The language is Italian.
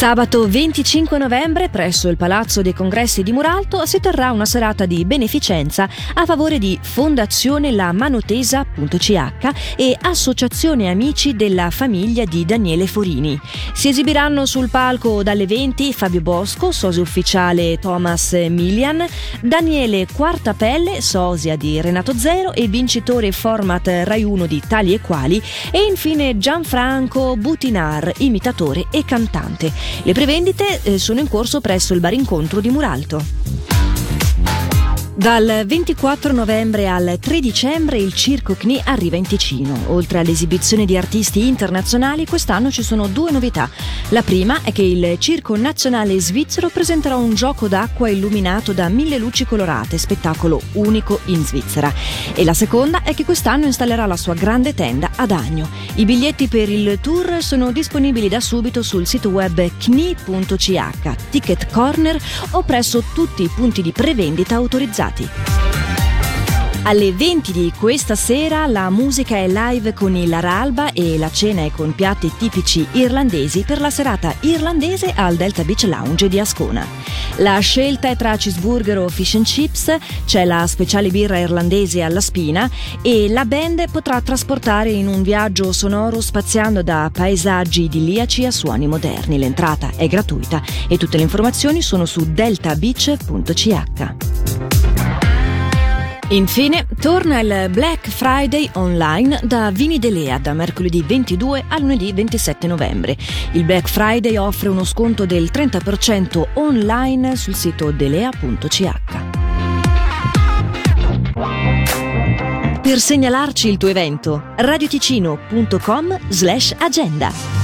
Sabato 25 novembre presso il Palazzo dei Congressi di Muralto si terrà una serata di beneficenza a favore di Fondazione La Manotesa.ch e Associazione Amici della famiglia di Daniele Forini. Si esibiranno sul palco dalle 20 Fabio Bosco, sosia ufficiale Thomas Milian, Daniele Quartapelle, sosia di Renato Zero e vincitore format Rai 1 di Tali e Quali e infine Gianfranco Butinar, imitatore e cantante. Le prevendite eh, sono in corso presso il bar incontro di Muralto. Dal 24 novembre al 3 dicembre il Circo CNI arriva in Ticino. Oltre all'esibizione di artisti internazionali, quest'anno ci sono due novità. La prima è che il Circo Nazionale Svizzero presenterà un gioco d'acqua illuminato da mille luci colorate, spettacolo unico in Svizzera. E la seconda è che quest'anno installerà la sua grande tenda ad Agno. I biglietti per il tour sono disponibili da subito sul sito web cni.ch, Ticket Corner o presso tutti i punti di prevendita autorizzati stati. Alle 20 di questa sera la musica è live con il Ralba e la cena è con piatti tipici irlandesi per la serata irlandese al Delta Beach Lounge di Ascona. La scelta è tra cheeseburger o fish and chips, c'è la speciale birra irlandese alla spina e la band potrà trasportare in un viaggio sonoro spaziando da paesaggi idilliaci a suoni moderni. L'entrata è gratuita e tutte le informazioni sono su deltabeach.ch. Infine, torna il Black Friday online da Vini Delea da mercoledì 22 al lunedì 27 novembre. Il Black Friday offre uno sconto del 30% online sul sito delea.ch. Per segnalarci il tuo evento, radioticino.com slash agenda.